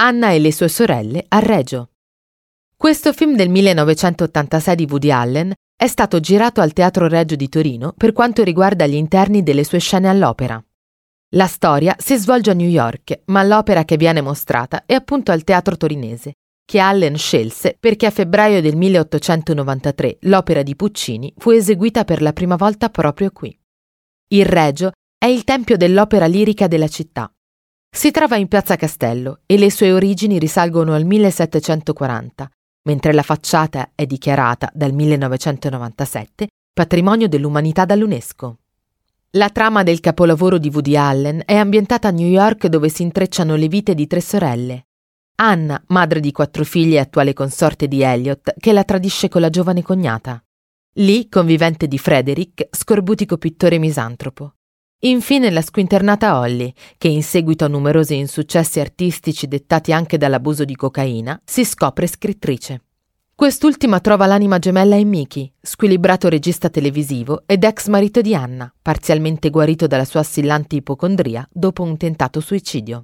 Anna e le sue sorelle a Reggio. Questo film del 1986 di Woody Allen è stato girato al Teatro Reggio di Torino per quanto riguarda gli interni delle sue scene all'opera. La storia si svolge a New York, ma l'opera che viene mostrata è appunto al Teatro Torinese, che Allen scelse perché a febbraio del 1893 l'opera di Puccini fu eseguita per la prima volta proprio qui. Il Regio è il tempio dell'opera lirica della città. Si trova in Piazza Castello e le sue origini risalgono al 1740, mentre la facciata è dichiarata dal 1997 patrimonio dell'umanità dall'UNESCO. La trama del capolavoro di Woody Allen è ambientata a New York dove si intrecciano le vite di tre sorelle. Anna, madre di quattro figli e attuale consorte di Elliot, che la tradisce con la giovane cognata. Lee, convivente di Frederick, scorbutico pittore misantropo. Infine la squinternata Holly, che in seguito a numerosi insuccessi artistici dettati anche dall'abuso di cocaina, si scopre scrittrice. Quest'ultima trova l'anima gemella in Mickey, squilibrato regista televisivo ed ex marito di Anna, parzialmente guarito dalla sua assillante ipocondria dopo un tentato suicidio.